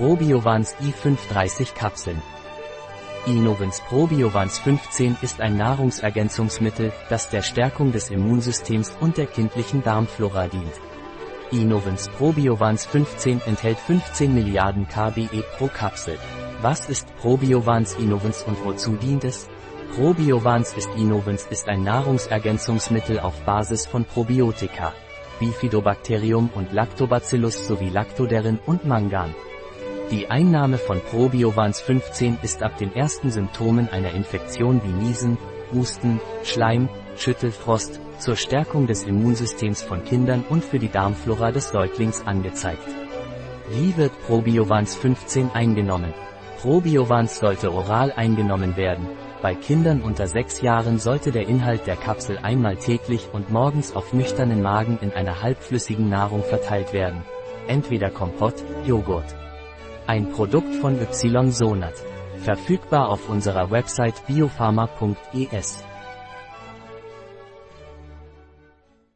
Probiovans i530 Kapseln. Innovens Probiovans 15 ist ein Nahrungsergänzungsmittel, das der Stärkung des Immunsystems und der kindlichen Darmflora dient. Innovens Probiovans 15 enthält 15 Milliarden KBE pro Kapsel. Was ist Probiovans Innovens und wozu dient es? Probiovans ist Innovens ist ein Nahrungsergänzungsmittel auf Basis von Probiotika, Bifidobacterium und Lactobacillus sowie Lactoderin und Mangan. Die Einnahme von Probiovans 15 ist ab den ersten Symptomen einer Infektion wie Niesen, Husten, Schleim, Schüttelfrost, zur Stärkung des Immunsystems von Kindern und für die Darmflora des Säuglings angezeigt. Wie wird Probiovans 15 eingenommen? Probiovans sollte oral eingenommen werden. Bei Kindern unter 6 Jahren sollte der Inhalt der Kapsel einmal täglich und morgens auf nüchternen Magen in einer halbflüssigen Nahrung verteilt werden. Entweder Kompott, Joghurt. Ein Produkt von Ysonat. Verfügbar auf unserer Website biopharma.es.